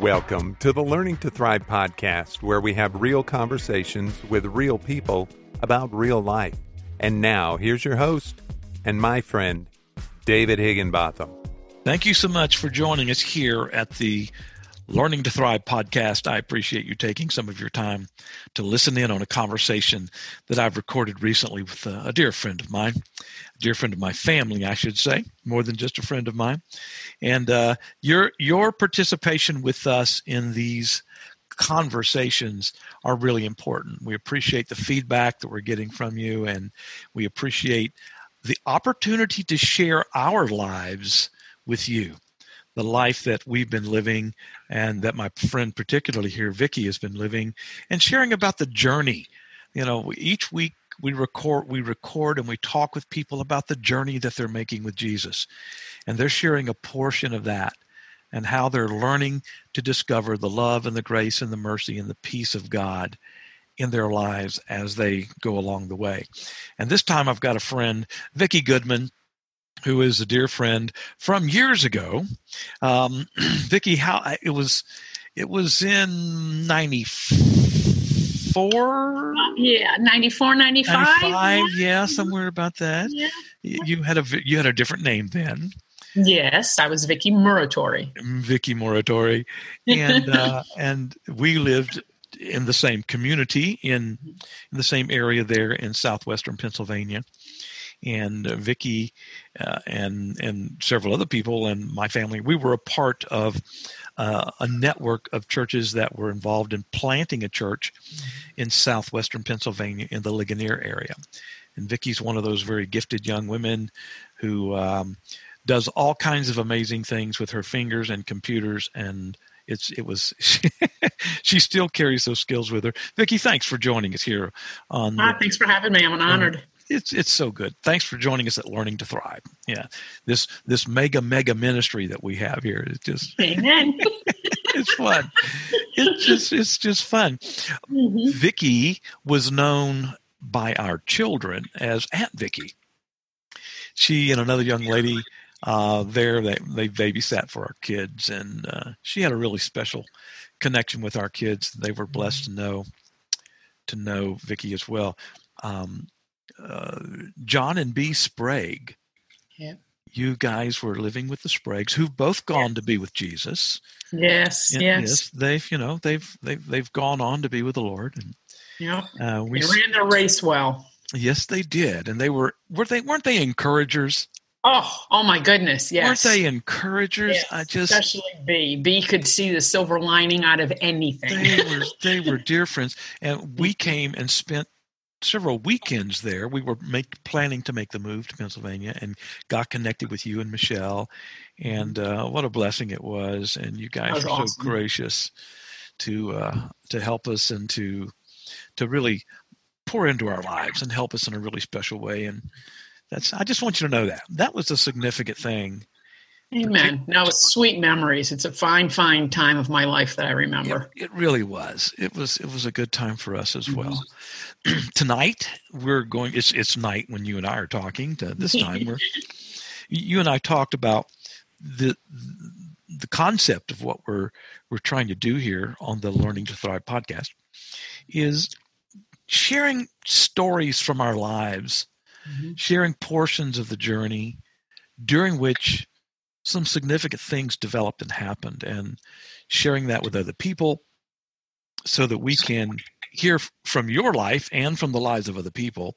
Welcome to the Learning to Thrive podcast, where we have real conversations with real people about real life. And now, here's your host and my friend, David Higginbotham. Thank you so much for joining us here at the Learning to Thrive podcast. I appreciate you taking some of your time to listen in on a conversation that I've recorded recently with a, a, dear friend of mine, a dear friend of my family, I should say, more than just a friend of mine. And uh, your your participation with us in these conversations are really important. We appreciate the feedback that we're getting from you, and we appreciate the opportunity to share our lives with you. The life that we've been living, and that my friend, particularly here, Vickie, has been living, and sharing about the journey. You know, each week we record we record and we talk with people about the journey that they're making with Jesus and they're sharing a portion of that and how they're learning to discover the love and the grace and the mercy and the peace of God in their lives as they go along the way. And this time I've got a friend, Vickie Goodman, who is a dear friend from years ago. Um, Vickie, how it was, it was in 94 uh, yeah 94 95 95 yeah somewhere about that yeah. you had a you had a different name then Yes, I was Vickie Muratori. Vickie Muratori, and uh, and we lived in the same community in in the same area there in southwestern Pennsylvania. And uh, Vickie uh, and and several other people and my family, we were a part of uh, a network of churches that were involved in planting a church in southwestern Pennsylvania in the Ligonier area. And Vickie's one of those very gifted young women who um, does all kinds of amazing things with her fingers and computers and it's it was she still carries those skills with her. Vickie, thanks for joining us here on. Ah, the, thanks for having me. I'm honored. It's it's so good. Thanks for joining us at Learning to Thrive. Yeah, this this mega mega ministry that we have here is just amen. it's fun. It's just it's just fun. Mm-hmm. Vickie was known by our children as Aunt Vickie. She and another young lady uh, there. They they babysat for our kids, and uh, she had a really special connection with our kids. They were blessed to know to know Vickie as well. Um, uh, John and B. Sprague. Yeah. You guys were living with the Spragues, who've both gone to be with Jesus. Yes, and, yes, yes. They've, you know, they've they've they've gone on to be with the Lord, and yeah, uh, we they ran their race well. Yes, they did, and they were were they weren't they encouragers? Oh, oh my goodness! Yes, weren't they encouragers? Yes, I just especially B. B could see the silver lining out of anything. They were they were dear friends, and we came and spent several weekends there. We were make, planning to make the move to Pennsylvania, and got connected with you and Michelle, and uh, what a blessing it was! And you guys were awesome. so gracious to uh, to help us and to to really pour into our lives and help us in a really special way and that's I just want you to know that. That was a significant thing. Amen. Now it's sweet memories. It's a fine, fine time of my life that I remember. It, it really was. It was it was a good time for us as well. Mm-hmm. Tonight we're going it's it's night when you and I are talking. To this time we're you and I talked about the the concept of what we're we're trying to do here on the Learning to Thrive podcast is sharing stories from our lives mm-hmm. sharing portions of the journey during which some significant things developed and happened, and sharing that with other people so that we can hear from your life and from the lives of other people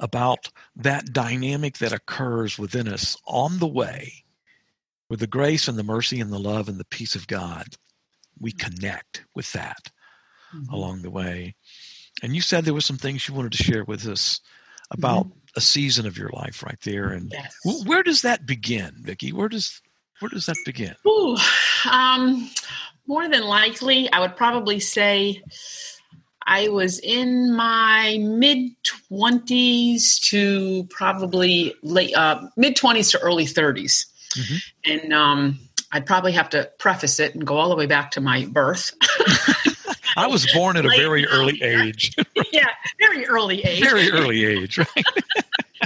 about that dynamic that occurs within us on the way with the grace and the mercy and the love and the peace of God. We connect with that mm-hmm. along the way. And you said there were some things you wanted to share with us about mm-hmm. A season of your life right there. And yes. where does that begin, Vickie? Where does where does that begin? Ooh, um, more than likely, I would probably say I was in my mid twenties to probably late uh, mid twenties to early 30s mm-hmm. and um, I'd probably have to preface it and go all the way back to my birth. I was born at a very early age. yeah, very early age. Very early age, right?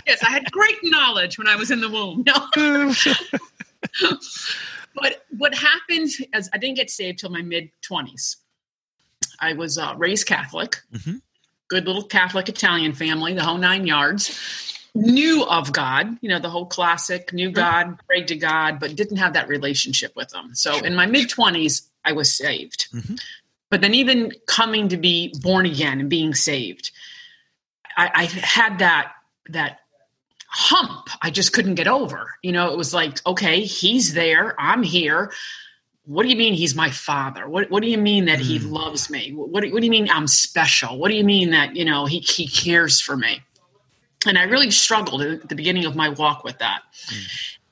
yes, I had great knowledge when I was in the womb. No. but what happened is I didn't get saved till my mid 20s. I was uh, raised Catholic, Mhm. good little Catholic Italian family, the whole nine yards. Knew of God, you know, the whole classic, knew God, prayed to God, but didn't have that relationship with Him. So in my mid 20s, I was saved. Mhm. But then, even coming to be born again and being saved, I, I had that that hump I just couldn't get over. You know, it was like, okay, he's there, I'm here. What do you mean he's my father? What What do you mean that he Mm. loves me? What do, What do you mean I'm special? What do you mean that you know he he cares for me? And I really struggled at the beginning of my walk with that.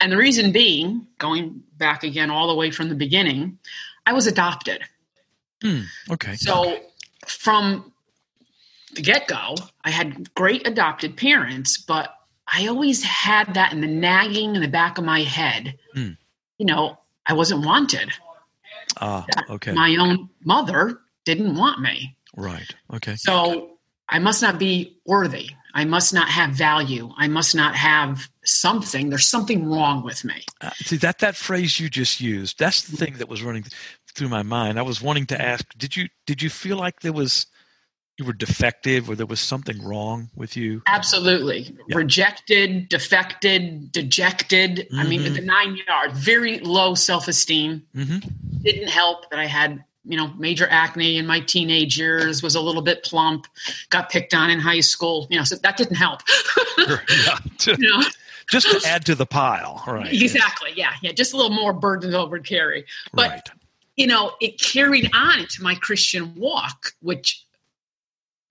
And the reason being, going back again all the way from the beginning, I was adopted. Okay. So from the get go, I had great adopted parents, but I always had that in the nagging in the back of my head. Hmm. You know, I wasn't wanted. Ah, okay. My own mother didn't want me. right. Okay. So I must not be worthy. I must not have value. I must not have something. There's something wrong with me. Uh, see that that phrase you just used. That's the thing that was running through my mind. I was wanting to ask: Did you did you feel like there was you were defective, or there was something wrong with you? Absolutely. Yeah. Rejected, defected, dejected. I mean, the nine yards, very low self esteem. hmm Didn't help that I had, you know, major acne in my teenage years, was a little bit plump, got picked on in high school. You know, so that didn't help. yeah. You know, just to add to the pile, right? exactly. Yeah. Yeah. Just a little more burden over to carry. But right. you know, it carried on into my Christian walk, which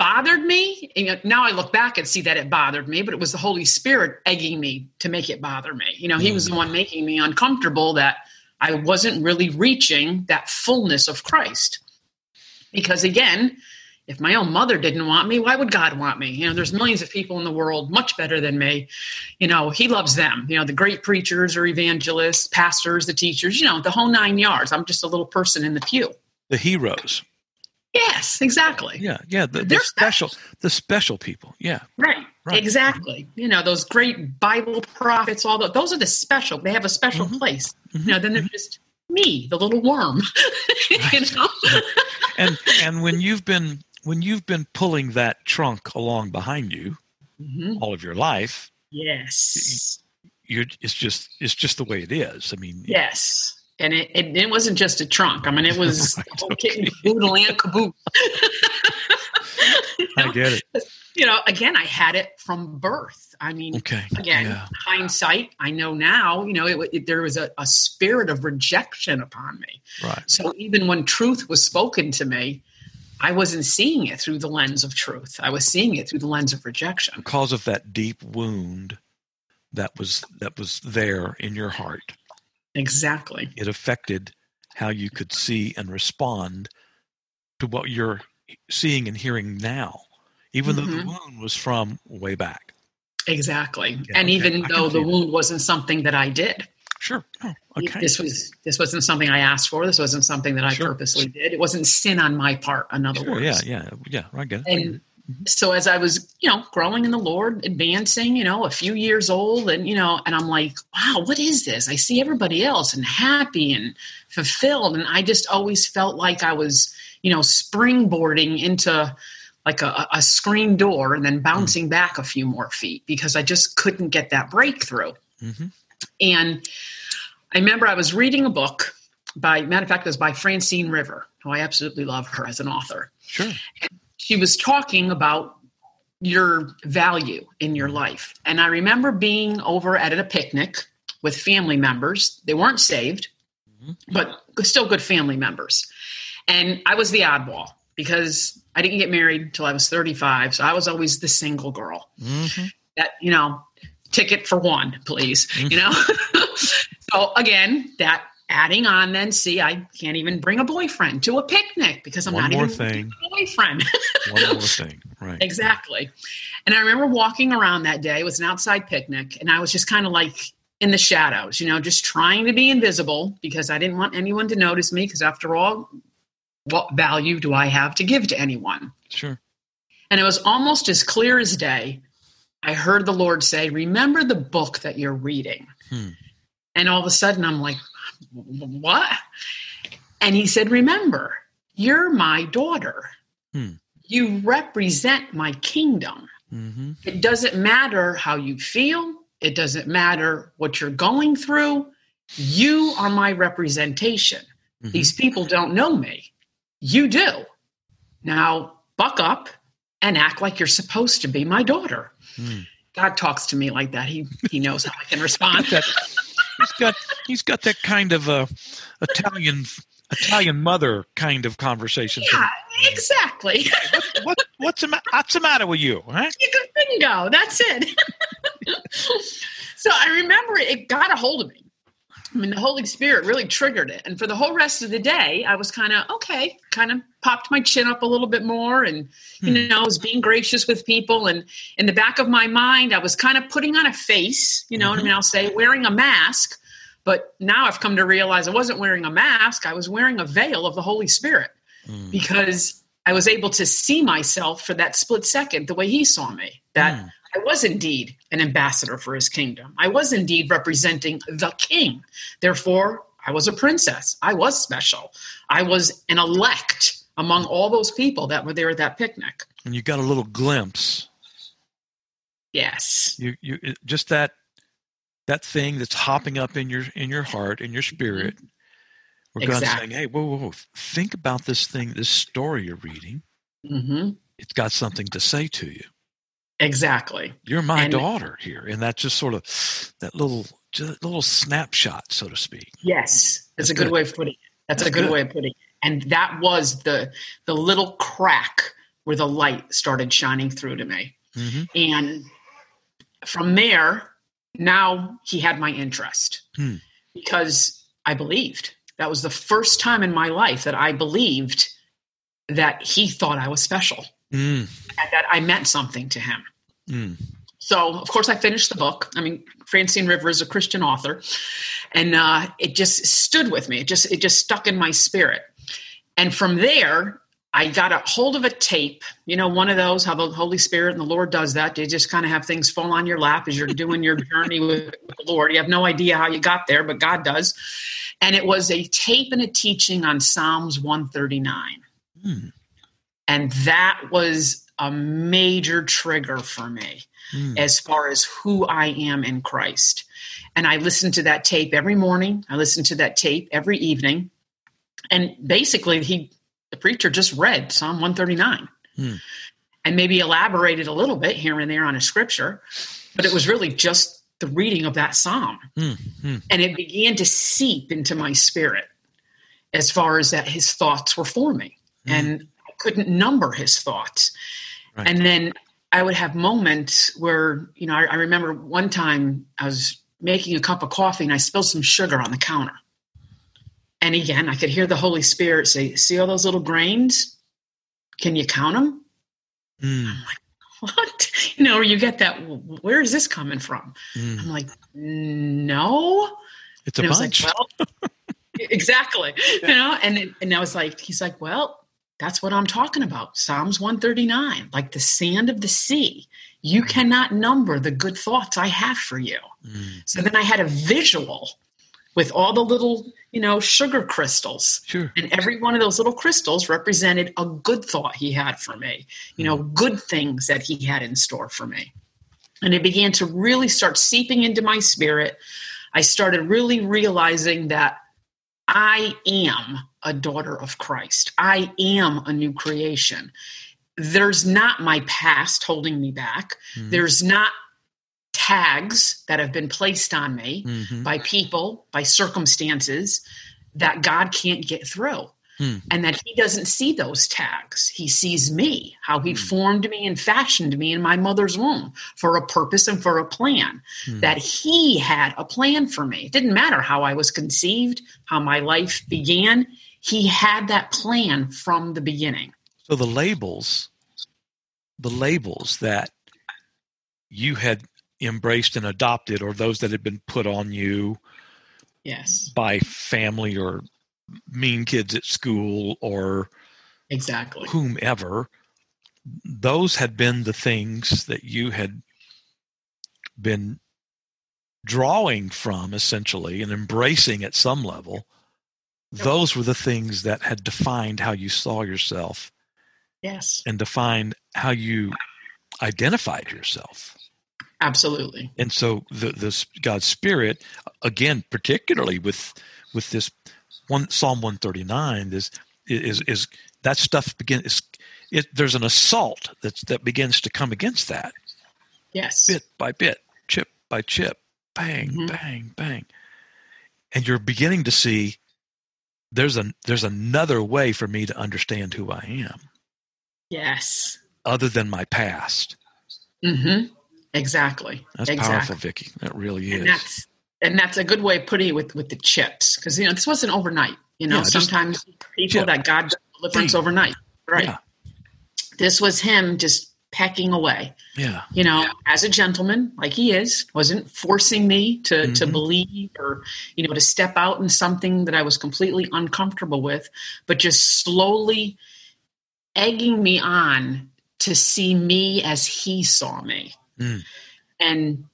bothered me. And now I look back and see that it bothered me, but it was the Holy Spirit egging me to make it bother me. You know, He was the mm. one making me uncomfortable that I wasn't really reaching that fullness of Christ. Because again, if my own mother didn't want me, why would God want me? You know, there's millions of people in the world much better than me. You know, He loves them. You know, the great preachers or evangelists, pastors, the teachers, you know, the whole nine yards. I'm just a little person in the pew. The heroes. Yes, exactly. Yeah. Yeah. The, the They're special. The special people. Yeah. Right. Right. Exactly. You know, those great Bible prophets, all those, those are the special. They have a special Mhm. place. Mhm. You know, then they're just me, the little worm. you know? And and when you've been when you've been pulling that trunk along behind you Mhm. all of your life, Yes. you're it's just it's just the way it is. I mean, Yes. And it, it, it wasn't just a trunk. I mean, it was the and caboodle. I get it. you know, again, I had it from birth. I mean, Okay. again, Yeah. hindsight, I know now, you know, it, it, there was a, a spirit of rejection upon me. Right. So even when truth was spoken to me, I wasn't seeing it through the lens of truth. I was seeing it through the lens of rejection. Because of that deep wound that was that was there in your heart, Exactly. it affected how you could see and respond to what you're seeing and hearing now, even though the Mhm. wound was from way back. Exactly. Yeah, and okay. even I though the that. wound wasn't something that I did. Sure. Oh, okay. This was this wasn't something I asked for. This wasn't something that I Sure. purposely did. It wasn't sin on my part, in other Sure, words. yeah, yeah, yeah. I get it. And so as I was, you know, growing in the Lord, advancing, you know, a few years old, and you know, and I'm like, wow, what is this? I see everybody else and happy and fulfilled, and I just always felt like I was, you know, springboarding into like a, a screen door and then bouncing back a few more feet because I just couldn't get that breakthrough. hmm And I remember I was reading a book by, matter of fact, it was by Francine River, who I absolutely love her as an author Sure. She was talking about your value in your life. And I remember being over at a picnic with family members. They weren't saved, Mhm. but still good family members. And I was the oddball because I didn't get married until I was 35. So I was always the single girl hmm that, you know, ticket for one, please, you know? so again, that adding on then, see, I can't even bring a boyfriend to a picnic because I'm One not more even thing. a boyfriend. One more thing. Right. Exactly. And I remember walking around that day. It was an outside picnic, and I was just kind of like in the shadows, you know, just trying to be invisible because I didn't want anyone to notice me. Because after all, what value do I have to give to anyone? Sure. And it was almost as clear as day. I heard the Lord say, Remember the book that you're reading. Hmm. And all of a sudden, I'm like, what? And he said, Remember, you're my daughter. Hmm. You represent my kingdom. Mm-hmm. It doesn't matter how you feel, it doesn't matter what you're going through. You are my representation. Mhm. These people don't know me. You do. Now, buck up and act like you're supposed to be my daughter. Mm. God talks to me like that. He he knows how I can respond. He's got he's got that kind of uh, Italian Italian mother kind of conversation. yeah, exactly. What, what's the what's the matter with you? Huh? Bingo. That's it. so I remember it got a hold of me. I mean, the Holy Spirit really triggered it. And for the whole rest of the day, I was kind of okay, kind of popped my chin up a little bit more and, you Hmm. know, I was being gracious with people. And in the back of my mind, I was kind of putting on a face, you know what I Mhm. mean? I'll say wearing a mask. But now I've come to realize I wasn't wearing a mask, I was wearing a veil of the Holy Spirit Mm. because I was able to see myself for that split second the way he saw me. That Mm. I was indeed an ambassador for his kingdom. I was indeed representing the king. Therefore, I was a princess. I was special. I was an elect among all those people that were there at that picnic. And you got a little glimpse. Yes. You you just that that thing that's hopping up in your in your heart in your spirit. Where God's Exactly. saying, "Hey, whoa, whoa, whoa! Think about this thing, this story you're reading. hmm It's got something to say to you. Exactly. You're my And- daughter here, and that's just sort of that little just little snapshot, so to speak. Yes. That's, That's a good, good. way of putting it. That's, That's a good, good. way of putting it. And that was the the little crack where the light started shining through to me. hmm And from there, now he had my interest Hmm. because I believed. That was the first time in my life that I believed that he thought I was special Mm, and that I meant something to him. Mm, So, of course, I finished the book. I mean, Francine River is a Christian author, and uh, it just stood with me. It just it just stuck in my spirit. And from there, I got a hold of a tape. You know, one of those how the Holy Spirit and the Lord does that. They just kind of have things fall on your lap as you're doing your journey with the Lord. You have no idea how you got there, but God does. And it was a tape and a teaching on Psalms 139. mm, And that was a major trigger for me mm. as far as who I am in Christ. And I listened to that tape every morning. I listened to that tape every evening. And basically, he, the preacher just read Psalm 139 Hmm. and maybe elaborated a little bit here and there on a scripture, but it was really just the reading of that psalm. Mm, mm. And it began to seep into my spirit as far as that his thoughts were for me. Mm. And I couldn't number his thoughts. Right. And then I would have moments where, you know, I, I remember one time I was making a cup of coffee and I spilled some sugar on the counter. And again, I could hear the Holy Spirit say, See all those little grains? Can you count them? Mm, I'm like, What? You know, you get that, where is this coming from? mm. I'm like, No. It's a and I was bunch. like, well, exactly. You know, and and I was like, he's like, well, that's what I'm talking about. Psalms 139, like the sand of the sea. You cannot number the good thoughts I have for you. Mm, So then I had a visual with all the little, you know, sugar crystals. sure. And every one of those little crystals represented a good thought he had for me, you know, good things that he had in store for me. And it began to really start seeping into my spirit. I started really realizing that I am a daughter of Christ, I am a new creation. There's not my past holding me back, Mm, there's not tags that have been placed on me mhm. by people, by circumstances that God can't get through. Hmm. And that He doesn't see those tags. He sees me, how He Hmm. formed me and fashioned me in my mother's womb for a purpose and for a plan. Hmm. That He had a plan for me. It didn't matter how I was conceived, how my life began. He had that plan from the beginning. So the labels, the labels that you had embraced and adopted, or those that had been put on you Yes, by family or mean kids at school or exactly. whomever, those had been the things that you had been drawing from essentially and embracing at some level. Those were the things that had defined how you saw yourself yes. and defined how you identified yourself. Absolutely. And so the this god's spirit again particularly with with this one psalm 139 is is is that stuff begins it, there's an assault that's that begins to come against that. Yes. Bit by bit chip by chip bang Mhm. bang bang. And you're beginning to see there's a there's another way for me to understand who i am. Yes. Other than my past. Mm-hmm. Exactly. That's exactly. Powerful vickie that really is. and that's and that's a good way of putting it with with the chips because you know this wasn't overnight you know Yeah, just sometimes people that god deliverance overnight right. Yeah. This was him just pecking away. Yeah. You know as a gentleman like he is wasn't forcing me to to Mhm. believe or you know to step out in something that i was completely uncomfortable with but just slowly egging me on to see me as he saw me. Mm. and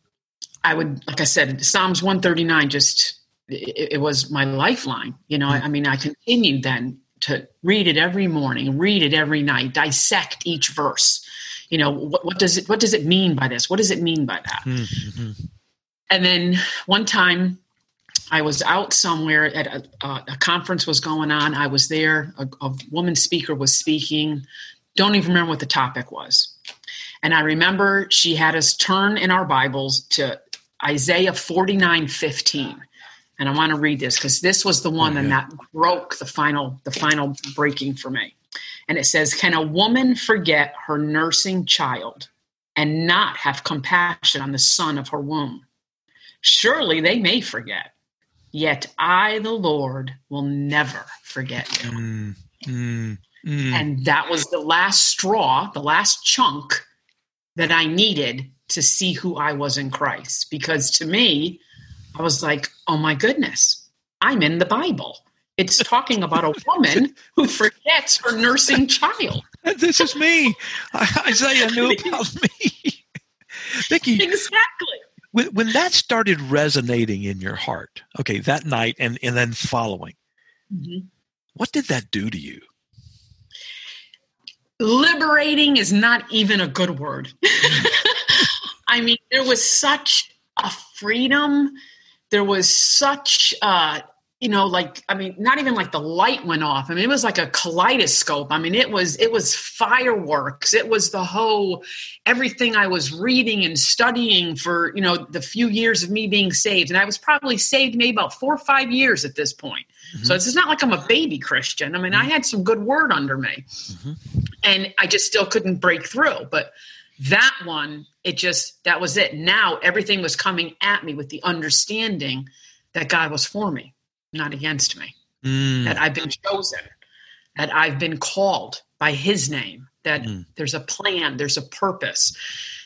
i would like i said psalms 139 just it, it was my lifeline you know I, I mean i continued then to read it every morning read it every night dissect each verse you know what, what does it what does it mean by this what does it mean by that Mhm. and then one time I was out somewhere at a, a, a conference was going on. I was there. A, a woman speaker was speaking. Don't even remember what the topic was. And I remember she had us turn in our Bibles to Isaiah 49 15. And I want to read this because this was the one Oh, and yeah. that broke the final the final breaking for me. And it says, Can a woman forget her nursing child and not have compassion on the son of her womb? Surely they may forget, yet I, the Lord, will never forget you. Mm, mm, mm. And that was the last straw, the last chunk that I needed to see who I was in Christ. Because to me, I was like, oh my goodness, I'm in the Bible. It's talking about a woman who forgets her nursing child. this is me isaiah knew about me vickie Exactly. when, when that started resonating in your heart okay that night and, and then following Mhm. what did that do to you liberating is not even a good word. I mean, there was such a freedom. There was such, uh, you know, like I mean, not even like the light went off. I mean, it was like a kaleidoscope. I mean, it was it was fireworks. It was the whole everything I was reading and studying for you know the few years of me being saved, and I was probably saved maybe about four or five years at this point. So it's not like I'm a baby Christian. I mean, I had some good word under me, Mhm. and I just still couldn't break through. But that one, it just that was it. Now everything was coming at me with the understanding that God was for me, not against me. Mm, That I've been chosen, that I've been called by His name. That Mm. there's a plan, there's a purpose.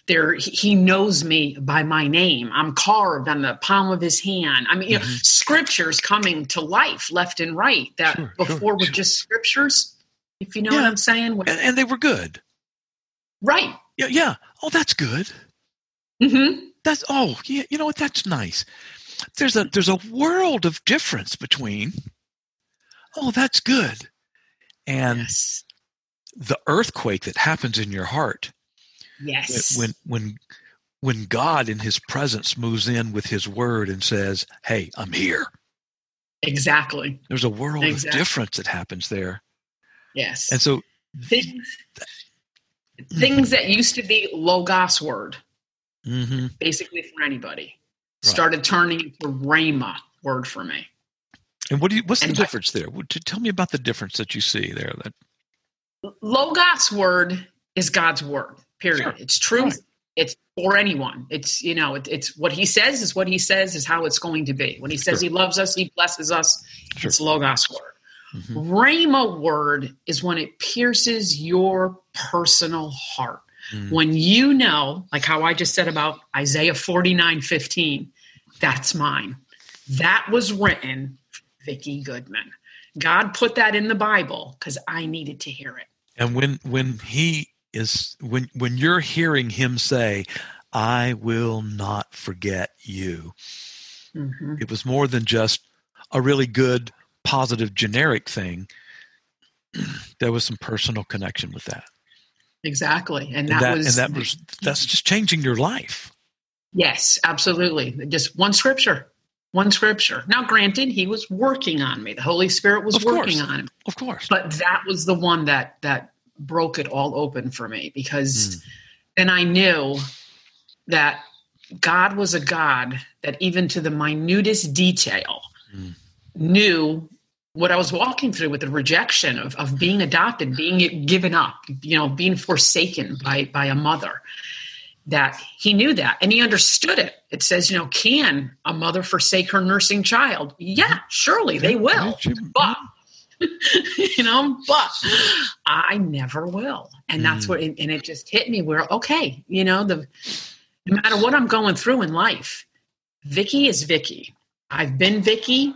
There, he- knows me by my name. I'm carved on the palm of his hand. I mean, you know, scriptures coming to life left and right that Mm-hmm. Sure, sure, before were sure. just scriptures. If you know what I'm saying, and, and they were good right? Yeah yeah oh that's good hmm that's oh yeah you know what that's nice there's a there's a world of difference between oh that's good and Yes. the earthquake that happens in your heart Yes. when when when god in his presence moves in with his word and says hey i'm here exactly. there's a world Exactly. of difference that happens there Yes. and so things things that used to be logos word, mhm. basically for anybody, Right. started turning into rhema word for me. and what do you what's the And- difference there tell me about the difference that you see there that Logos word is God's word. Period. Sure. It's truth. Right. It's for anyone. It's you know, it, it's what He says is what He says is how it's going to be. When He says Sure. He loves us, He blesses us. Sure. It's logos word. Mhm. Rhema word is when it pierces your personal heart. Mm. When you know, like how I just said about Isaiah 49 15, that's mine. That was written, Vickie Goodman. God put that in the Bible because I needed to hear it. and when when he is when when you're hearing him say I will not forget you. Mhm. It was more than just a really good, positive, generic thing. there was some personal connection with that. Exactly. And And that, that, was, and that was that's just changing your life. yes, absolutely. Just one scripture. One scripture. Now, granted, he was working on me. The Holy Spirit was Of course. working on him. Of course. But that was the one that that broke it all open for me because then I knew that God was a God that even to the minutest detail Mm. Knew what I was walking through with the rejection of, of being adopted, being given up, you know, being forsaken by by a mother. That he knew that and he understood it. It says, you know, can a mother forsake her nursing child? Yeah, surely they will. But you know, but I never will. And that's Mm. what, and it just hit me where, okay, you know, the, no matter what I'm going through in life, Vickie is Vickie. I've been Vickie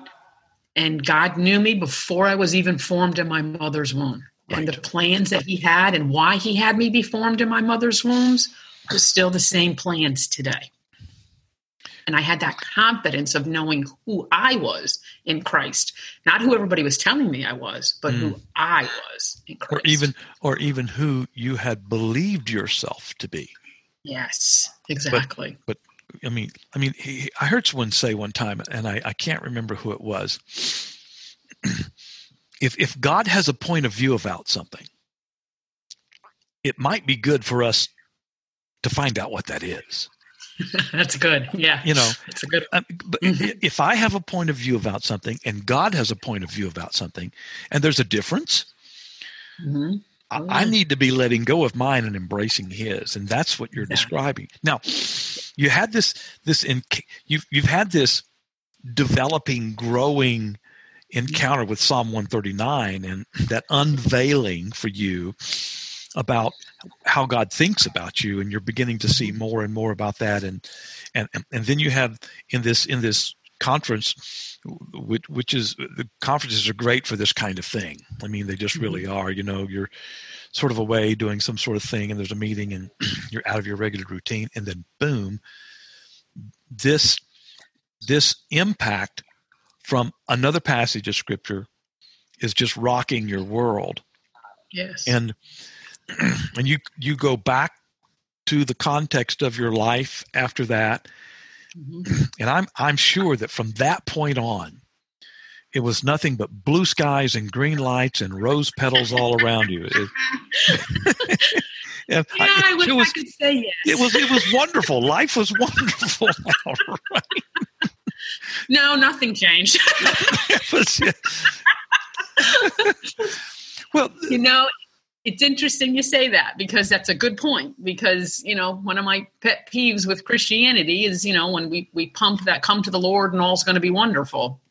and God knew me before I was even formed in my mother's womb. And the plans that he had and why he had me be formed in my mother's wombs was still the same plans today. And I had that confidence of knowing who I was in Christ, not who everybody was telling me I was, but who mm. I was in Christ. or even or even who you had believed yourself to be. yes, exactly. I mean, I mean, he, I heard someone say one time, and I, I can't remember who it was. if if God has a point of view about something, it might be good for us to find out what that is. That's good. Yeah, You know, it's a good. Um, but Mhm. if I have a point of view about something, and God has a point of view about something, and there's a difference, Mhm. I- I need to be letting go of mine and embracing his, and that's what you're Exactly. describing. Now, you had this this in you've you've had this developing, growing encounter with Psalm 139 and that unveiling for you about how God thinks about you, and you're beginning to see mm-hmm. more and more about that, and and and, and then you have in this in this conference which, which is the conferences are great for this kind of thing. I mean they just really mm-hmm. are you know you're sort of away doing some sort of thing and there's a meeting and you're out of your regular routine and then boom this this impact from another passage of scripture is just rocking your world. Yes. and and you you go back to the context of your life after that Mhm. and i'm i'm sure that from that point on it was nothing but blue skies and green lights and rose petals all around you It- Yeah, I, wish was I could say yes. it was it was wonderful life was wonderful right? no, nothing changed. Was- well you know, it's interesting you say that because that's a good point. Because you know, one of my pet peeves with Christianity is you know when we we pump that come to the Lord and all's going to be wonderful.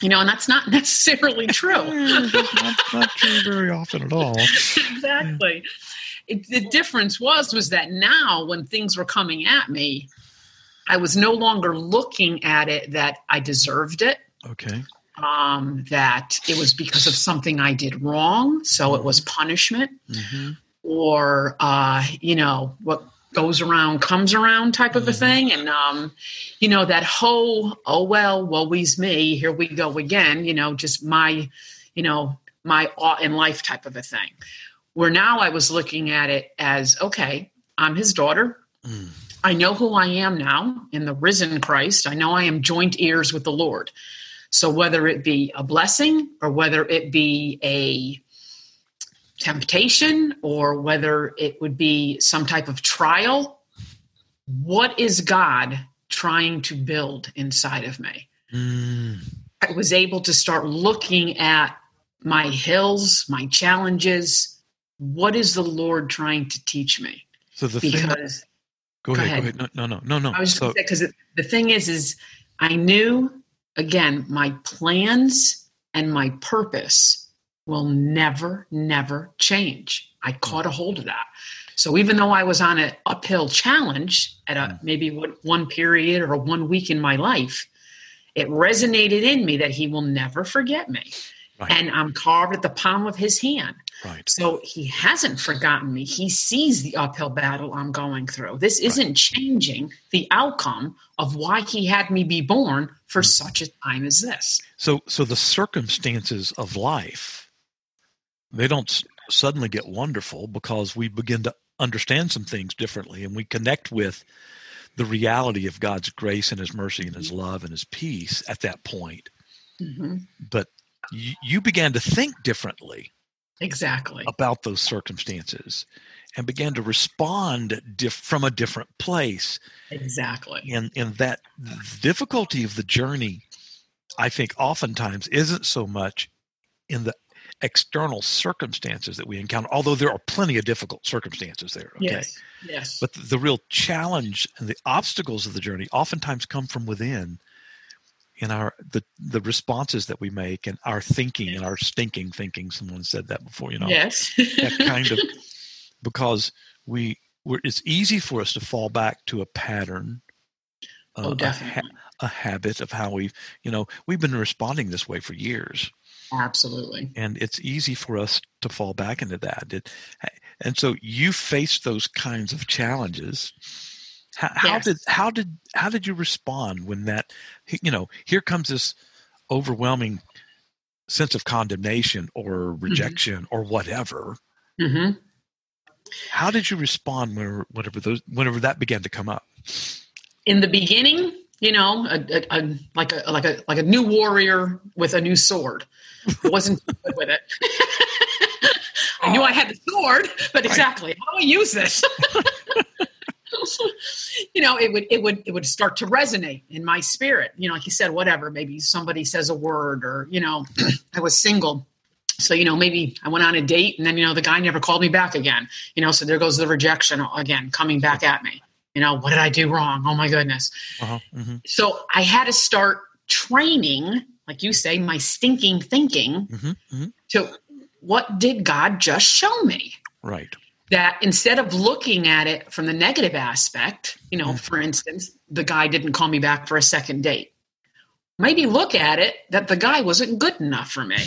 You know, and that's not necessarily true. not, not true very often at all exactly. It, the difference was was that now when things were coming at me, I was no longer looking at it that I deserved it, okay um, that it was because of something I did wrong, so it was punishment, hmm or uh, you know what goes around comes around type of a Mhm. thing, and um, you know that whole oh well, woe's me, here we go again, you know, just my, you know, my ought in life type of a thing. Where now I was looking at it as okay, I'm his daughter. Mm. I know who I am now in the risen Christ. I know I am joint heirs with the Lord. So whether it be a blessing or whether it be a temptation or whether it would be some type of trial, what is God trying to build inside of me? Mm. I was able to start looking at my hills, my challenges. What is the Lord trying to teach me? so the thing Because go, go ahead, ahead. go ahead no no no no no I was just so, going to say because the thing is, is I knew again my plans and my purpose will never, never change. I caught a hold of that. So even though I was on an uphill challenge at a mm. maybe one- one period or one week in my life, it resonated in me that He will never forget me. Right. and I'm carved at the palm of his hand. Right. So he hasn't forgotten me. He sees the uphill battle I'm going through. This isn't right. changing the outcome of why he had me be born for mm-hmm. such a time as this. So so the circumstances of life they don't suddenly get wonderful because we begin to understand some things differently and we connect with the reality of God's grace and his mercy and his love and his peace at that point. Mm-hmm. But you, you began to think differently exactly. about those circumstances and began to respond diff- from a different place. Exactly. And and that difficulty of the journey i think oftentimes isn't so much in the external circumstances that we encounter although there are plenty of difficult circumstances there okay? Yes, yes. but the, the real challenge and the obstacles of the journey oftentimes come from within in our the the responses that we make and our thinking and our stinking thinking. Someone said that before you know. Yes. That kind of because we we're, it's easy for us to fall back to a pattern uh, oh, definitely. A, a habit of how we've you know we've been responding this way for years. Absolutely. And it's easy for us to fall back into that. It, and so you face those kinds of challenges how, yes. how did how did how did you respond when that you know here comes this overwhelming sense of condemnation or mm-hmm. rejection mm-hmm. or whatever? Mm-hmm. How did you respond whenever, whenever those whenever that began to come up? In the beginning, you know, a, a, a, like a like a like a new warrior with a new sword. I wasn't good with it. I knew I had the sword, but exactly how do I use this? you know, it would it would it would start to resonate in my spirit. You know, like you said, whatever. Maybe somebody says a word, or you know, I was single. So, you know, maybe I went on a date and then, you know, the guy never called me back again. You know, so there goes the rejection again coming back at me. You know, what did I do wrong? Oh my goodness. Uh-huh. Mm-hmm. So I had to start training, like you say, my stinking thinking mm-hmm. Mm-hmm. to what did God just show me? Right that instead of looking at it from the negative aspect, you know, mm-hmm. for instance, the guy didn't call me back for a second date. Maybe look at it that the guy wasn't good enough for me.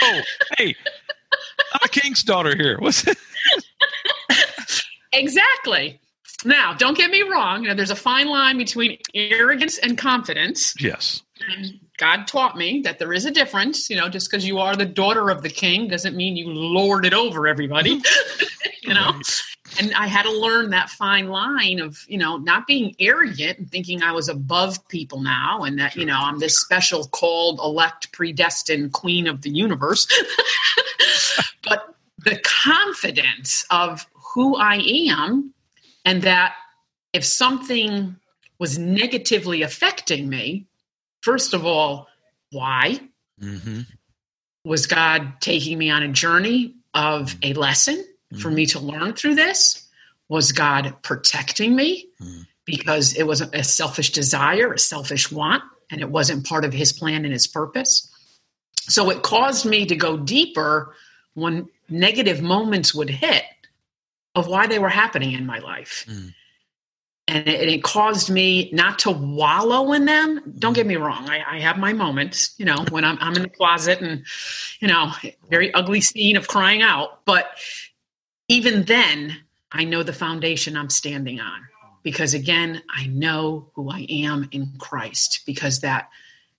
Whoa, hey, I'm a king's daughter here. What's it? exactly. Now, don't get me wrong. You know, there's a fine line between arrogance and confidence. Yes. And God taught me that there is a difference. You know, just because you are the daughter of the king doesn't mean you lord it over everybody. Mm-hmm. you know, right. and I had to learn that fine line of you know not being arrogant and thinking I was above people now, and that sure. you know I'm this special called elect predestined queen of the universe, but the confidence of who I am, and that if something was negatively affecting me first of all, why? Mm-hmm. Was God taking me on a journey of a lesson mm-hmm. for me to learn through this? Was God protecting me mm-hmm. because it was a selfish desire, a selfish want, and it wasn't part of his plan and his purpose? So it caused me to go deeper when negative moments would hit of why they were happening in my life. And it, it, caused me not to wallow in them. Don't get me wrong; I, I, have my moments, you know, when I'm I'm in the closet and, you know, very ugly scene of crying out. But even then, I know the foundation I'm standing on because again, I know who I am in Christ because that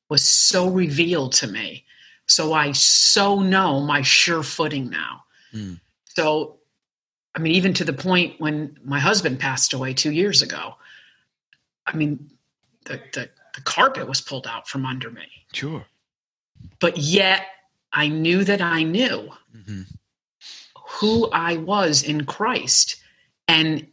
was so revealed to me. So I so know my sure footing now. Mm. So I mean, even to the point when my husband passed away two years ago, I mean, the, the, the carpet was pulled out from under me. Sure. But yet I knew that I knew mm-hmm. who I was in Christ. And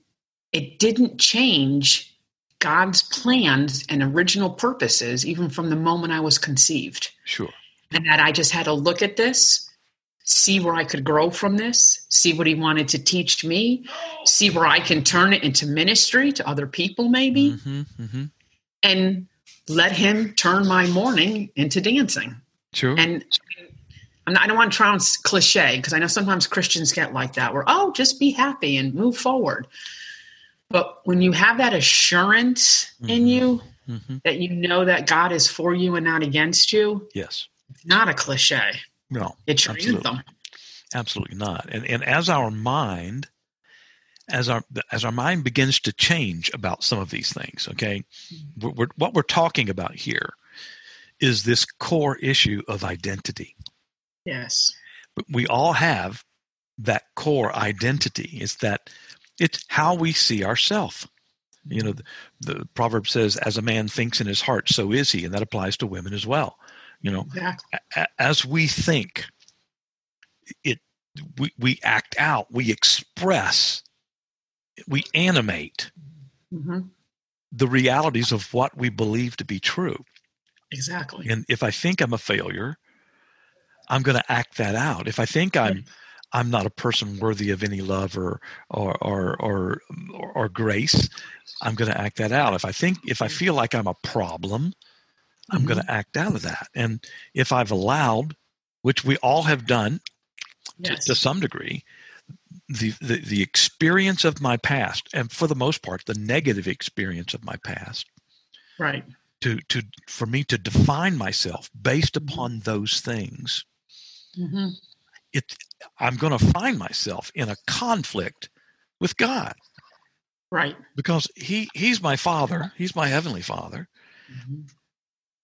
it didn't change God's plans and original purposes, even from the moment I was conceived. Sure. And that I just had to look at this see where I could grow from this, see what he wanted to teach me, see where I can turn it into ministry to other people, maybe, mm-hmm, mm-hmm. and let him turn my mourning into dancing. Sure. And not, i don't want to try sound cliche because I know sometimes Christians get like that, where oh, just be happy and move forward. But when you have that assurance mm-hmm. in you Mhm. that you know that God is for you and not against you, Yes. it's not a cliche. No. It's your Absolutely. anthem. Absolutely not. And and as our mind, as our as our mind begins to change about some of these things, okay, mm-hmm. we're, we're, what we're talking about here is this core issue of identity. Yes. But we all have that core identity. It's that it's how we see ourselves. You know, the, the proverb says, "As a man thinks in his heart, so is he," and that applies to women as well. You know, Exactly. a- as we think it we, we act out we express we animate hmm the realities of what we believe to be true. Exactly. and if i think i'm a failure i'm going to act that out. If i think i'm i'm not a person worthy of any love or or or or, or, grace i'm going to act that out. If i think if i feel like i'm a problem i'm going to act out of that. And if i've allowed which we all have done Yes. to some degree the, the the experience of my past and for the most part the negative experience of my past Right. to to for me to define myself based Mhm. upon those things hmm it i'm going to find myself in a conflict with god Right. because he he's my father he's my heavenly father Mhm.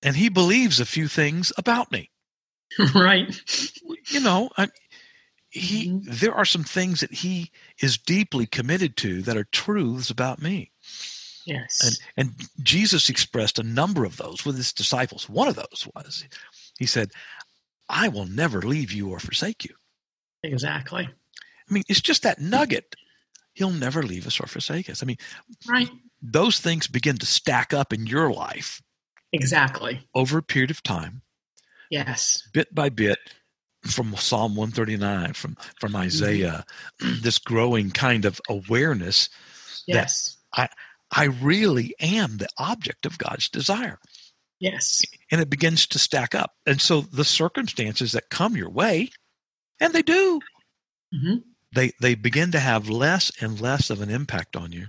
and he believes a few things about me right. you know I, he Mhm. there are some things that he is deeply committed to that are truths about me Yes. and and jesus expressed a number of those with his disciples one of those was he said i will never leave you or forsake you exactly. i mean it's just that nugget he'll never leave us or forsake us i mean Right. those things begin to stack up in your life Exactly. over a period of time Yes. bit by bit from Psalm 139, from from Isaiah, this growing kind of awareness Yes. I I really am the object of God's desire. Yes. And it begins to stack up. And so the circumstances that come your way, and they do, hmm they they begin to have less and less of an impact on you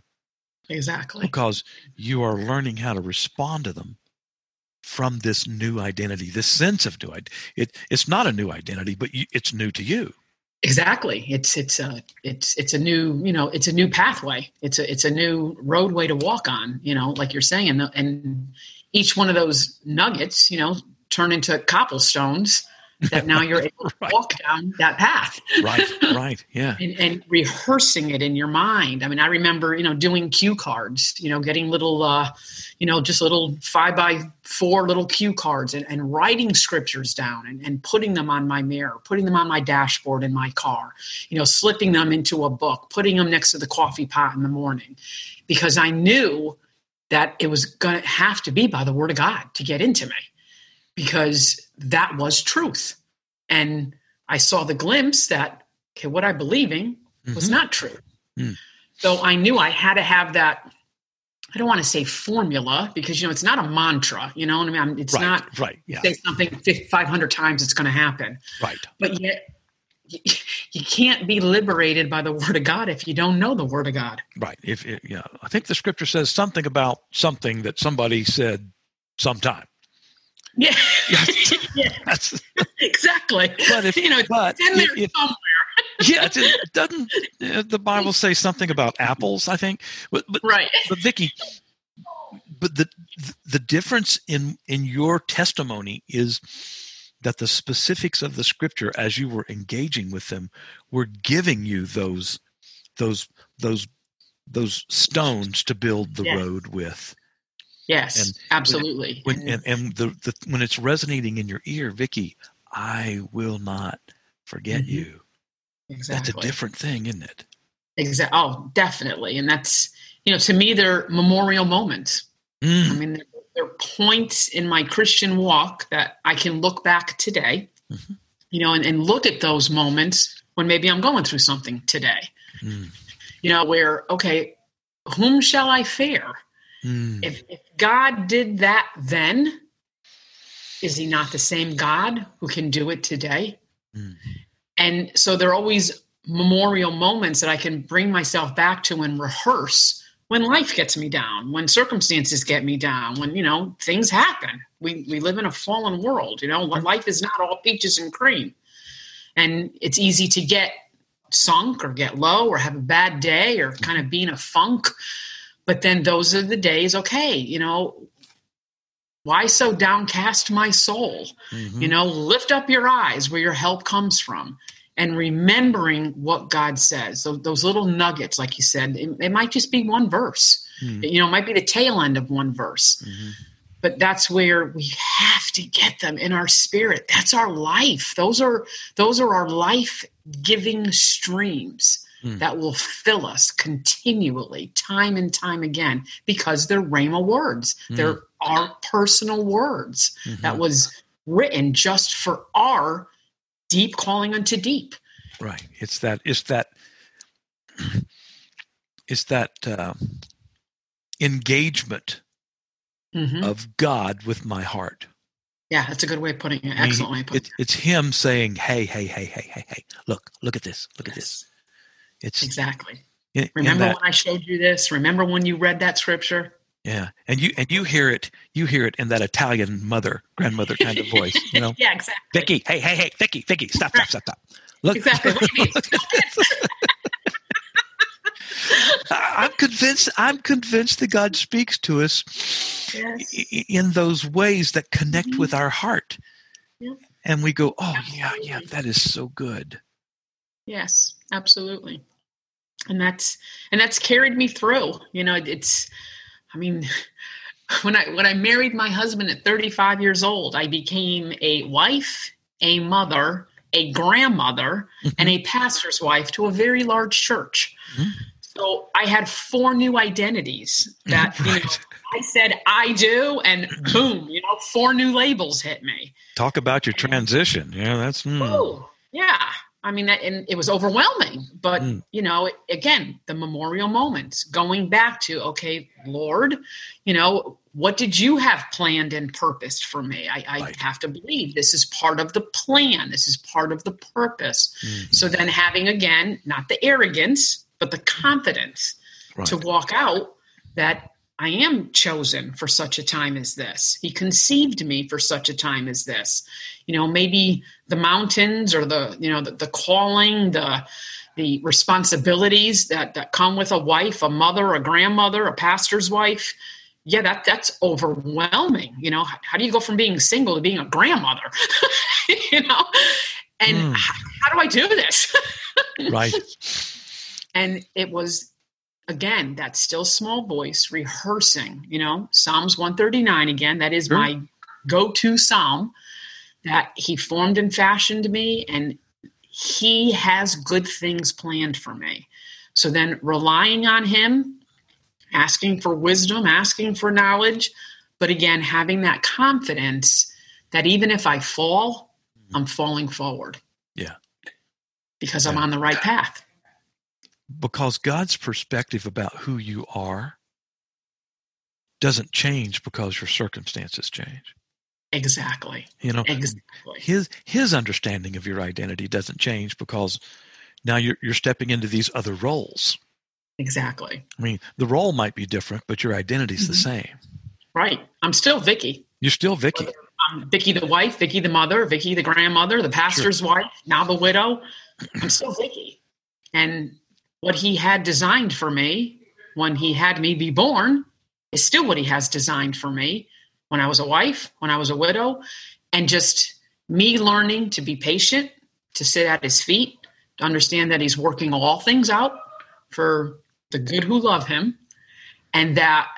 Exactly. because you are learning how to respond to them from this new identity, this sense of new. It, it's not a new identity, but you, it's new to you. Exactly. It's it's a it's it's a new you know it's a new pathway. It's a it's a new roadway to walk on. You know, like you're saying, and, and each one of those nuggets, you know, turn into cobblestones that now you're able to Right. walk down that path. Right, right, yeah. and, and rehearsing it in your mind. I mean, I remember, you know, doing cue cards, you know, getting little, uh, you know, just little five by four little cue cards and, and writing scriptures down and, and putting them on my mirror, putting them on my dashboard in my car, you know, slipping them into a book, putting them next to the coffee pot in the morning because I knew that it was going to have to be by the word of God to get into me because that was truth. And I saw the glimpse that, okay, what I'm believing was Mhm. not true. Mm. So I knew I had to have that. I don't want to say formula because you know it's not a mantra. You know what I mean? I'm- It's right, not right, yeah, say something five hundred times it's going to happen. right. But yet you, you can't be liberated by the word of God if you don't know the word of God. Right. If it, yeah, I think the scripture says something about something that somebody said sometime. Yeah, Yes. exactly. but if you know, it's but in there if, somewhere. yeah, it, it doesn't uh, the Bible say something about apples? I think, but but, Right. but Vickie, but the the difference in in your testimony is that the specifics of the scripture, as you were engaging with them, were giving you those those those those stones to build the Yes. road with. Yes, And absolutely. when and, and the, the when it's resonating in your ear, Vickie, I will not forget Mhm. you. exactly. That's a different thing, isn't it? Exactly. Oh, definitely. And that's, you know, to me, they're memorial moments. I Mm, mean, they're, they're points in my Christian walk that I can look back today, Mhm. you know, and, and look at those moments when maybe I'm going through something today, mm, you know, where, okay, whom shall I fear? Mm. If, if God did that then, is he not the same God who can do it today? Mm. And so there are always memorial moments that I can bring myself back to and rehearse when life gets me down, when circumstances get me down, when you know things happen. We we live in a fallen world, you know, when life is not all peaches and cream. And it's easy to get sunk or get low or have a bad day or kind of be in a funk. But then those are the days, okay, you know, why so downcast my soul? Mm-hmm. You know, lift up your eyes where your help comes from and remembering what God says. So those little nuggets, like you said, it, it might just be one verse. Mm-hmm. You know, it might be the tail end of one verse. Mm-hmm. But that's where we have to get them in our spirit. That's our life. Those are those are our life-giving streams mm. that will fill us continually, time and time again, because they're Rhema words. Mm. They're our personal words mm-hmm. that was written just for our deep calling unto deep. Right. It's that. It's that. It's that uh, engagement mm-hmm. of God with my heart. Yeah, that's a good way of putting it. Excellent way of putting it. It's Him saying, "Hey, hey, hey, hey, hey, hey! Look, look at this! Look yes. at this!" It's exactly. In, Remember in that, when I showed you this? Remember when you read that scripture? Yeah, and you and you hear it, you hear it in that Italian mother, grandmother kind of voice, you know. yeah, exactly. Vickie, hey, hey, hey, Vickie, Vickie, stop, stop, stop, stop. Look, exactly. I'm convinced. I'm convinced that God speaks to us yes. in those ways that connect mm-hmm. with our heart, yeah. and we go, "Oh, absolutely. yeah, yeah, that is so good." Yes, absolutely, and that's and that's carried me through. You know, it's I mean, when I when I married my husband at 35 years old, I became a wife, a mother, a grandmother, mm-hmm. and a pastor's wife to a very large church. Mm-hmm. So I had four new identities that right. you know, I said I do, and boom, you know, four new labels hit me. Talk about your transition. Yeah, that's. Mm. Oh, yeah. I mean, that, and it was overwhelming. But mm. you know, again, the memorial moments, going back to, okay, Lord, you know, what did you have planned and purposed for me? I, I right. have to believe this is part of the plan. This is part of the purpose. Mm-hmm. So then, having again, not the arrogance, but the confidence right. to walk out that I am chosen for such a time as this. He conceived me for such a time as this. You know, maybe the mountains or the, you know, the, the calling, the the responsibilities that, that come with a wife, a mother, a grandmother, a pastor's wife. Yeah, that that's overwhelming. You know, how, how do you go from being single to being a grandmother? you know, and mm. how, how do I do this? right. And it was again, that still small voice rehearsing, you know, Psalms 139 again, that is sure. my go to psalm that he formed and fashioned me, and he has good things planned for me. So then relying on him, asking for wisdom, asking for knowledge, but again, having that confidence that even if I fall, I'm falling forward. Yeah. Because I'm on the right path because God's perspective about who you are doesn't change because your circumstances change. Exactly. You know, exactly. His his understanding of your identity doesn't change because now you're you're stepping into these other roles. Exactly. I mean, the role might be different, but your identity's mm-hmm. the same. Right. I'm still Vickie. You're still Vickie. I'm Vickie the wife, Vickie the mother, Vickie the grandmother, the pastor's sure. wife, now the widow. I'm still Vickie. And what he had designed for me when he had me be born is still what he has designed for me when I was a wife, when I was a widow, and just me learning to be patient, to sit at his feet, to understand that he's working all things out for the good who love him, and that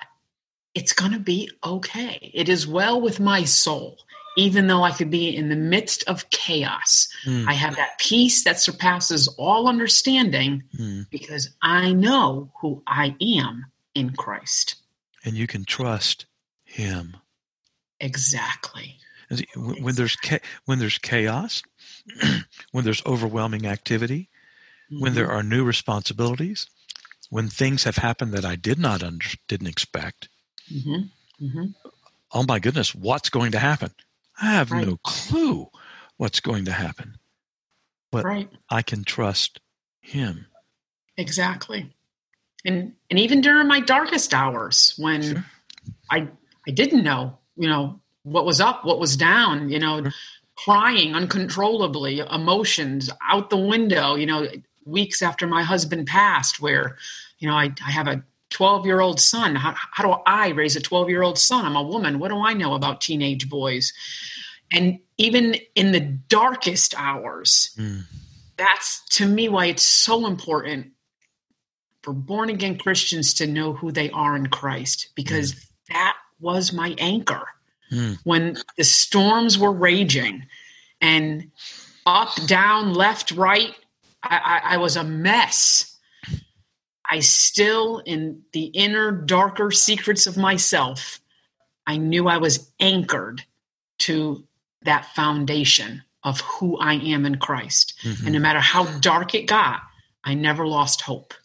it's going to be okay. It is well with my soul even though I could be in the midst of chaos. Mm. I have that peace that surpasses all understanding mm. because I know who I am in Christ. And you can trust Him. Exactly. When exactly. there's when there's chaos, when there's overwhelming activity, mm-hmm. when there mm-hmm. are new responsibilities, when things have happened that I did not under, didn't expect. Mm-hmm. Mm-hmm. Oh my goodness, what's going to happen? I have right. no clue what's going to happen. But right. I can trust him. Exactly. and and even during my darkest hours when sure. I I didn't know, you know, what was up, what was down, you know, sure. crying uncontrollably, emotions out the window, you know, weeks after my husband passed, where, you know, I, I have a 12 year old son. How, how do I raise a 12 year old son? I'm a woman. What do I know about teenage boys? And even in the darkest hours, mm. that's to me why it's so important for born again Christians to know who they are in Christ, because mm. that was my anchor. Mm. When the storms were raging and up, down, left, right, I, I, I was a mess I still, in the inner, darker secrets of myself, I knew I was anchored to that foundation of who I am in Christ. Mm-hmm. And no matter how dark it got, I never lost hope.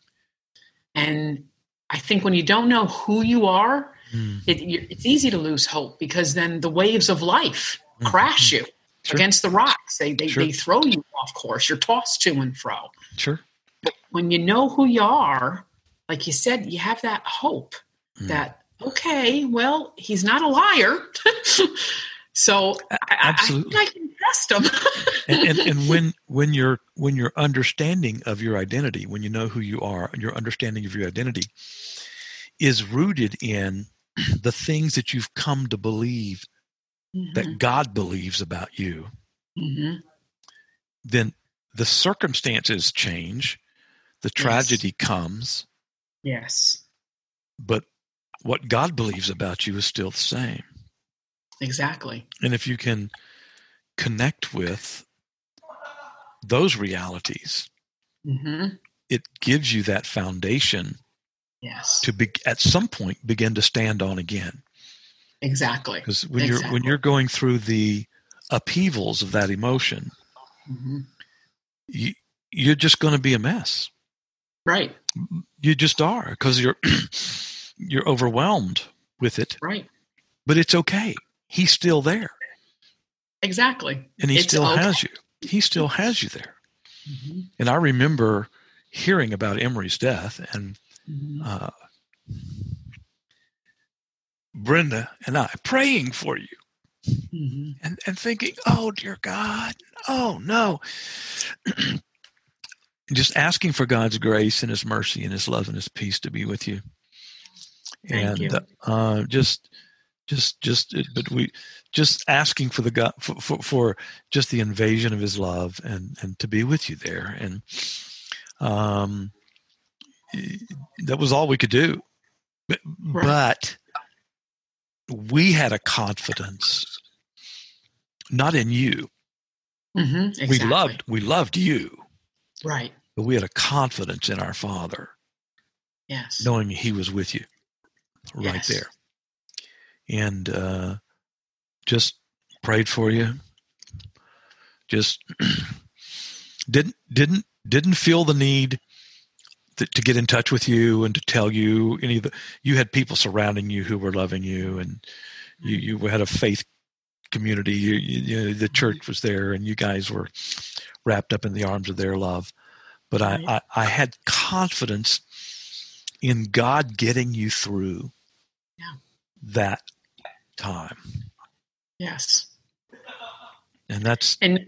And I think when you don't know who you are, mm. it, it's easy to lose hope because then the waves of life mm-hmm. crash you sure. against the rocks. They, they, sure. they throw you off course. You're tossed to and fro. Sure when you know who you are, like you said, you have that hope mm. that, okay, well, he's not a liar. so absolutely I, I, I can trust him. and, and, and, when, when you're, when your understanding of your identity, when you know who you are and your understanding of your identity is rooted in the things that you've come to believe mm-hmm. that God believes about you, mm-hmm. then the circumstances change the tragedy yes. comes. Yes. But what God believes about you is still the same. Exactly. And if you can connect with those realities, mm-hmm. it gives you that foundation yes. to be at some point begin to stand on again. Exactly. Because when exactly. you're when you're going through the upheavals of that emotion, mm-hmm. you, you're just going to be a mess. Right. You just are because you're you're overwhelmed with it. Right. But it's okay. He's still there. Exactly. And he it's still okay. has you. He still has you there. Mm-hmm. And I remember hearing about Emery's death and mm-hmm. uh, Brenda and I praying for you. Mm-hmm. And, and thinking, oh, dear God, oh, no. just asking for God's grace and His mercy and His love and His peace to be with you. Thank and you. Uh, just, just, just, but we just asking for the God for, for, for, just the invasion of His love and and to be with you there, and um, that was all we could do. But, right. but we had a confidence, not in you. Mm-hmm, exactly. We loved we loved you Right. But we had a confidence in our Father. Yes. Knowing He was with you right yes. there. And uh, just prayed for you. Just didn't didn't didn't feel the need to, to, get in touch with you and to tell you any of the you had people surrounding you who were loving you and you you had a faith community you, you, you the mm-hmm. church was there and you guys were wrapped up in the arms of their love. But I, I, I had confidence in God getting you through yeah. that time. Yes. And that's and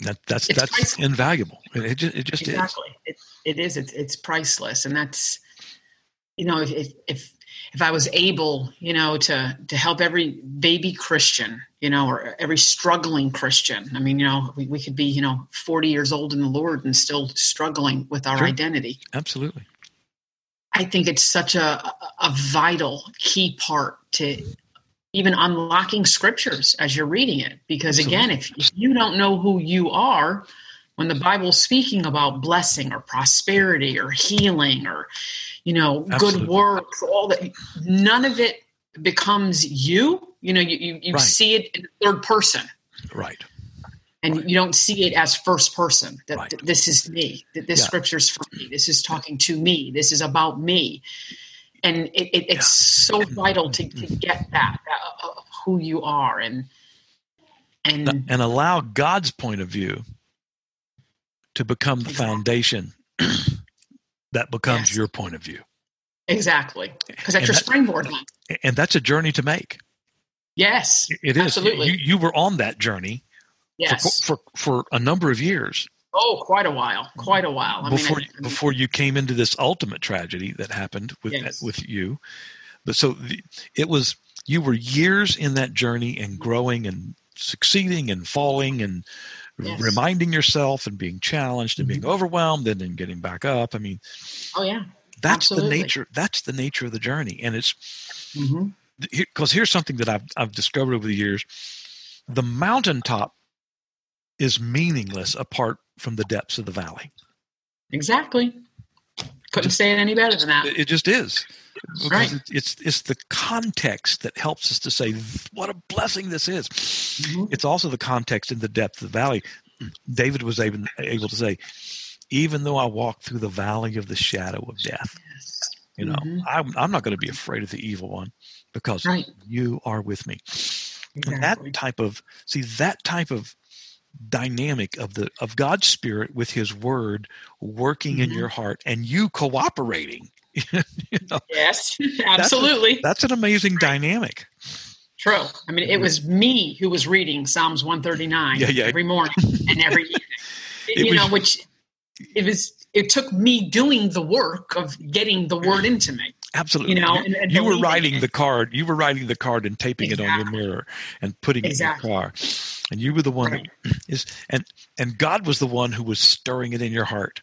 that that's that's priceless. invaluable. It, just it just exactly. is. It, it is. It's it's priceless, and that's you know if if if I was able, you know, to to help every baby Christian, you know, or every struggling Christian. I mean, you know, we, we could be, you know, 40 years old in the Lord and still struggling with our sure. identity. Absolutely. I think it's such a, a vital key part to even unlocking scriptures as you're reading it. Because Absolutely. again, if, if you don't know who you are, when the Bible's speaking about blessing or prosperity or healing or you know, Absolutely. good works, all that. None of it becomes you. You know, you, you, you right. see it in third person. Right. And right. you don't see it as first person that, right. that this is me, that this yeah. scripture's for me, this is talking to me, this is about me. And it, it, it's yeah. so vital to, to mm-hmm. get that, uh, who you are and and and allow God's point of view to become the exactly. foundation that becomes Yes. your point of view. Exactly. Because that's And your that- springboard. And that's a journey to make. Yes. It is. Absolutely. You, you were on that journey Yes. for, for, for a number of years oh, quite a while. Quite a while. I before, mean, I- I mean, before you came into this ultimate tragedy that happened with, Yes. with you. But so the, it was, you were years in that journey and mm-hmm. growing and succeeding and falling and Yes. reminding yourself and being challenged and being Mhm. overwhelmed and then getting back up. I mean, oh yeah. that's the nature, that's the nature of the journey. And it's, because here's something that I've I've discovered over the years: the mountaintop is meaningless apart from the depths of the valley. Exactly. Couldn't say it any better than that. It, just is. Right. it- it's it's the context that helps us to say what a blessing this is. Mhm. It's also the context in the depth of the valley. David was able able to say, even though I walk through the valley of the shadow of death, you know, Mhm. I'm, I'm not going to be afraid of the evil one because Right. you are with me. And that type of see that type of dynamic of the of God's spirit with his word working in Mhm. your heart and you cooperating. you know, Yes, absolutely. that's an amazing dynamic. True. I mean, it was me who was reading Psalms 139 Yeah, yeah. every morning and every evening. You was- know, which it was. It took me doing the work of getting the word into me. Absolutely. You know, and- and you were writing it. the card. You were writing the card and taping it on your mirror and putting Exactly. it in your car. And you were the one Right. that is and and God was the one who was stirring it in your heart.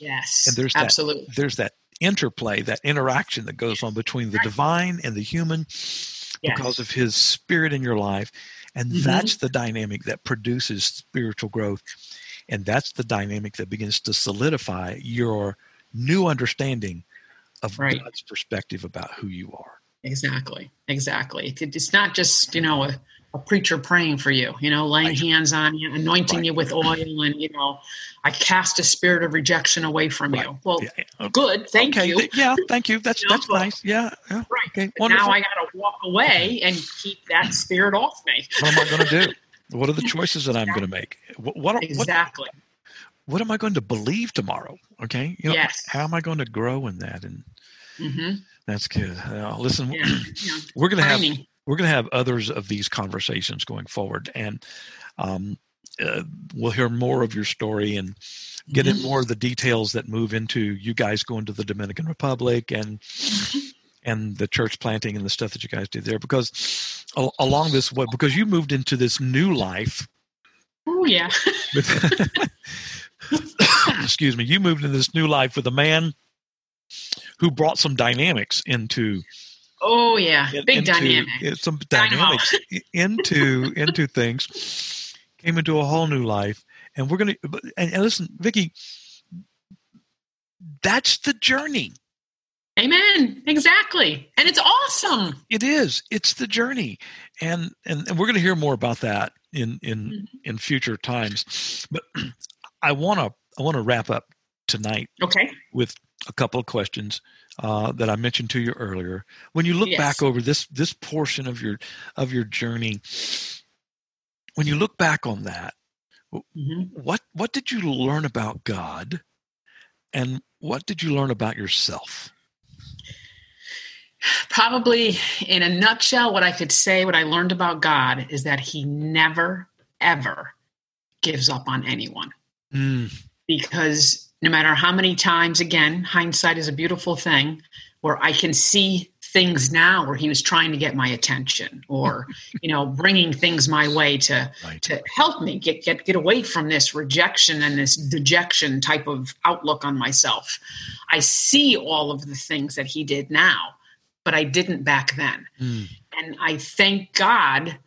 Yes, And there's that- absolutely. There's that interplay, that interaction that goes on between the divine and the human Yes. because of his spirit in your life. And Mhm. that's the dynamic that produces spiritual growth. And that's the dynamic that begins to solidify your new understanding of Right. God's perspective about who you are. Exactly. Exactly. It's not just you know a, a preacher praying for you. You know, laying Right. hands on you, anointing Right. you with oil, and you know, I cast a spirit of rejection away from Right. you. Well, Yeah, okay. good. Thank okay. you. Yeah, thank you. That's You know, that's nice. Yeah. yeah. Right. Okay. Now I got to walk away and keep that spirit off me. what am I going to do? What are the choices that I'm going to make? What what, what Exactly. what am I going to believe tomorrow? Okay. You know, Yes. How am I going to grow in that? And hmm that's good. Uh, listen, Yeah. yeah. we're going to have we're going to have others of these conversations going forward, and um, uh, we'll hear more of your story and get in Mhm. more of the details that move into you guys going to the Dominican Republic and and the church planting and the stuff that you guys did there. Because al- along this way, because you moved into this new life. Oh yeah. With, excuse me, you moved into this new life with a man who brought some dynamics into Oh yeah. Big into, dynamic. Some dynamics into into things. Came into a whole new life, and we're gonna. And, and listen, Vickie, that's the journey. Amen. Exactly. And it's awesome. It is. It's the journey, and and, and we're going to hear more about that in in Mhm. in future times. But I want to I want to wrap up tonight Okay. with a couple of questions uh, that I mentioned to you earlier. When you look Yes. back over this this portion of your of your journey, when you look back on that, hmm what what did you learn about God, and what did you learn about yourself? Probably in a nutshell, what I could say, what I learned about God is that He never, ever gives up on anyone. Mm, because no matter how many times, again, hindsight is a beautiful thing, where I can see things now where he was trying to get my attention or you know bringing things my way to right. to help me get get get away from this rejection and this dejection type of outlook on myself. I see all of the things that he did now but i didn't back then. Mm, and I thank God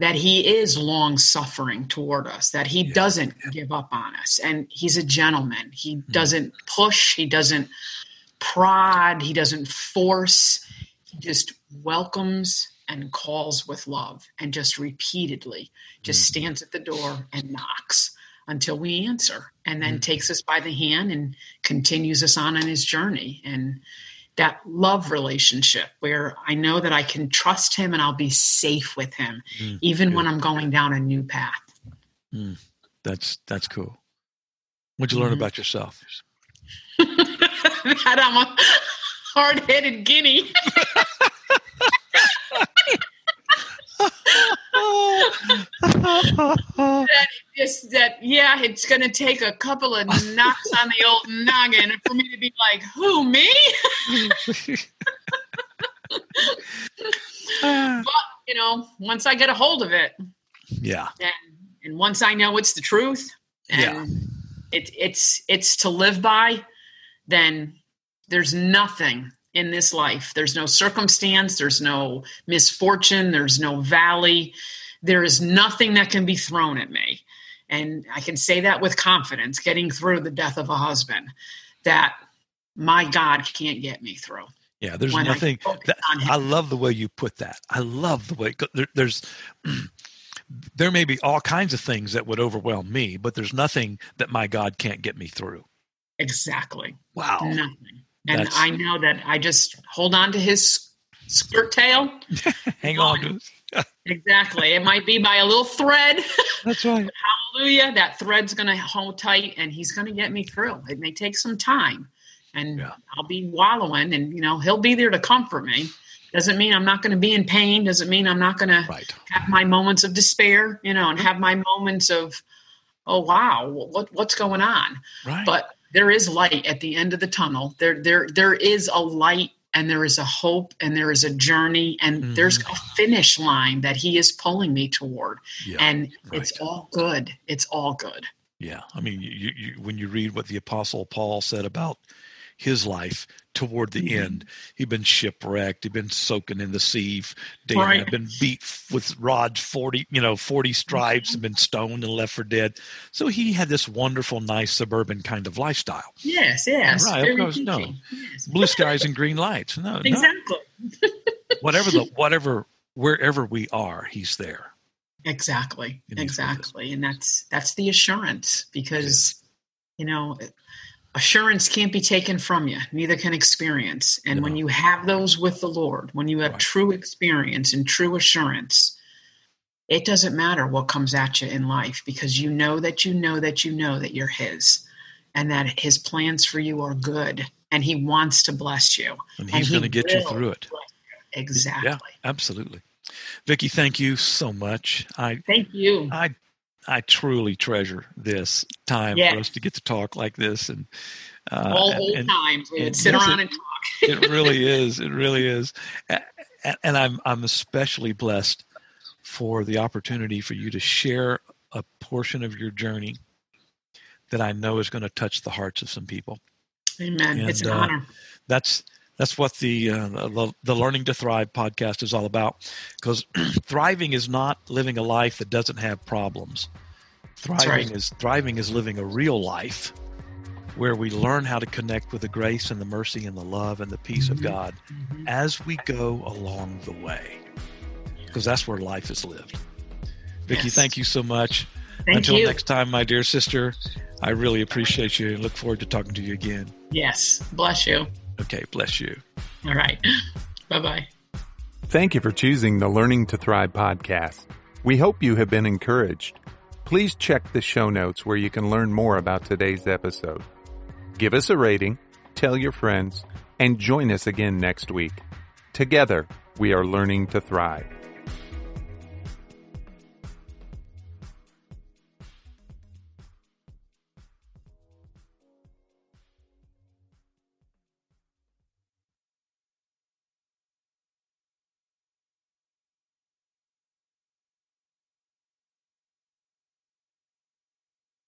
that He is long suffering toward us, that He Yeah, doesn't yeah. give up on us. And He's a gentleman. He Hmm. doesn't push, He doesn't prod, He doesn't force. He just welcomes and calls with love and just repeatedly just Hmm. stands at the door and knocks until we answer and then Hmm. takes us by the hand and continues us on in his journey and that love relationship where I know that I can trust him and I'll be safe with him, Mm, even good. when I'm going down a new path. that's that's cool. What'd you learn Mhm. about yourself? that I'm a hard headed guinea. that just that yeah, it's going to take a couple of knocks on the old noggin for me to be like, who me? but you know, once I get a hold of it, yeah, and, and once I know it's the truth, and Yeah. it, it's it's to live by, then there's nothing in this life. There's no circumstance. There's no misfortune. There's no valley. There is nothing that can be thrown at me, and I can say that with confidence. Getting through the death of a husband, that my God can't get me through. yeah. There's when I nothing. That. I love the way you put that. I love the way there, there's. There may be all kinds of things that would overwhelm me, but there's nothing that my God can't get me through. Exactly. Wow. Nothing. And That's- I know that I just hold on to his skirt tail. Hang on. Exactly. It might be by a little thread. That's right. Hallelujah. That thread's going to hold tight and he's going to get me through. It may take some time and Yeah. I'll be wallowing and, you know, he'll be there to comfort me. Doesn't mean I'm not going to be in pain. Doesn't mean I'm not going to have my moments of despair, you know, and have my moments of, oh, wow, what, what's going on? Right. but there is light at the end of the tunnel. There there there is a light and there is a hope and there is a journey and mm-hmm. there's a finish line that he is pulling me toward. Yeah. and it's all good. It's all good. Yeah, I mean, you, you, when you read what the Apostle Paul said about his life toward the Mhm. end, he'd been shipwrecked, he'd been soaking in the sea, dead, Right. had been beat with rods forty, you know, forty stripes, and been stoned and left for dead. So he had this wonderful, nice suburban kind of lifestyle, yes yes Right, of course, no. Yes. blue skies and green lights. No, no, exactly whatever the whatever wherever we are, he's there. exactly And he's exactly and that's that's the assurance because you know assurance can't be taken from you neither can experience and when you have those with the lord when you have Right. true experience and true assurance it doesn't matter what comes at you in life because you know that you know that you know that you're his and that his plans for you are good and he wants to bless you And he's he going to get you through it. exactly Absolutely. Vickie, thank you so much. I thank you I I truly treasure this time Yes. for us to get to talk like this, and uh, all and- old and times we would and sit yes, around it- and talk it really is. It really is, and I'm I'm especially blessed for the opportunity for you to share a portion of your journey that I know is going to touch the hearts of some people. amen it's an uh, honor That's that's what the uh, the, the Learning to Thrive podcast is all about. Because thriving is not living a life that doesn't have problems. Thriving right. is thriving is living a real life where we learn how to connect with the grace and the mercy and the love and the peace of Mhm. God as we go along the way. Because that's where life is lived. Vickie, Yes. thank you so much. Thank Until you. next time, my dear sister, I really appreciate you and look forward to talking to you again. Yes. Bless you. Okay, bless you. All right. Bye bye. Thank you for choosing the Learning to Thrive podcast. We hope you have been encouraged. Please check the show notes where you can learn more about today's episode. Give us a rating, tell your friends, and join us again next week. Together, we are learning to thrive.